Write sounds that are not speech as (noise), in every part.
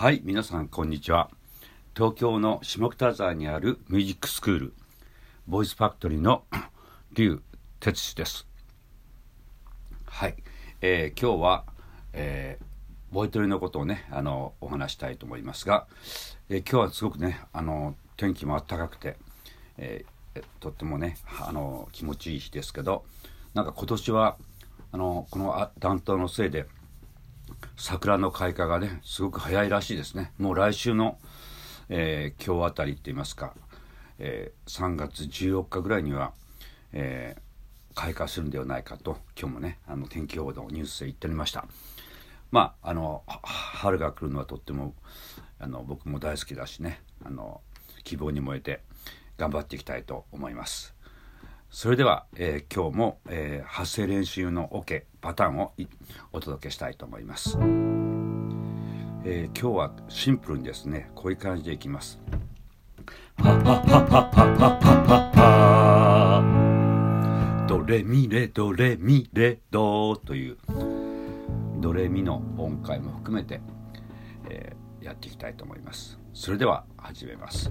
はい皆さんこんにちは。東京の下北沢にあるミュージックスクールボイスファクトリーの (clears throat) 劉哲司です。はい、えー、今日は、えー、ボイトレのことをねあのお話したいと思いますが、えー、今日はすごくねあの天気も暖かくて、え、とってもねあの気持ちいい日ですけどなんか今年はあのこの暖冬のせいで桜の開花がねすごく早いらしいですね。もう来週の、えー、今日あたりって言いますか、えー、3月14日ぐらいには、えー、開花するんではないかと今日もねあの天気予報のニュースで言っておりました。まああの春が来るのはとってもあの僕も大好きだしねあの希望に燃えて頑張っていきたいと思います。それでは、えー、今日も、えー、発声練習のオ、OK、ケパターンをお届けしたいと思います、えー、今日はシンプルにですねこういう感じでいきます。はははははははドレミレドレミレドというドレミの音階も含めて、えー、やっていきたいと思います。それでは始めます。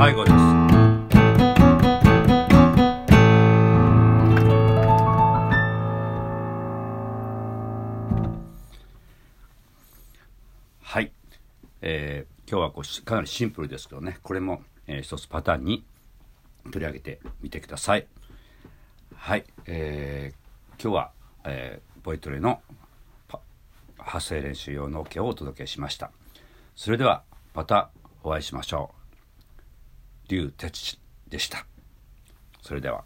最後です。はい、えー、今日はこうかなりシンプルですけどね。これも、えー、一つパターンに取り上げてみてください。はい、えー、今日は、えー、ボイトレの発声練習用の OK をお届けしました。それではまたお会いしましょう。竜哲でした。それでは。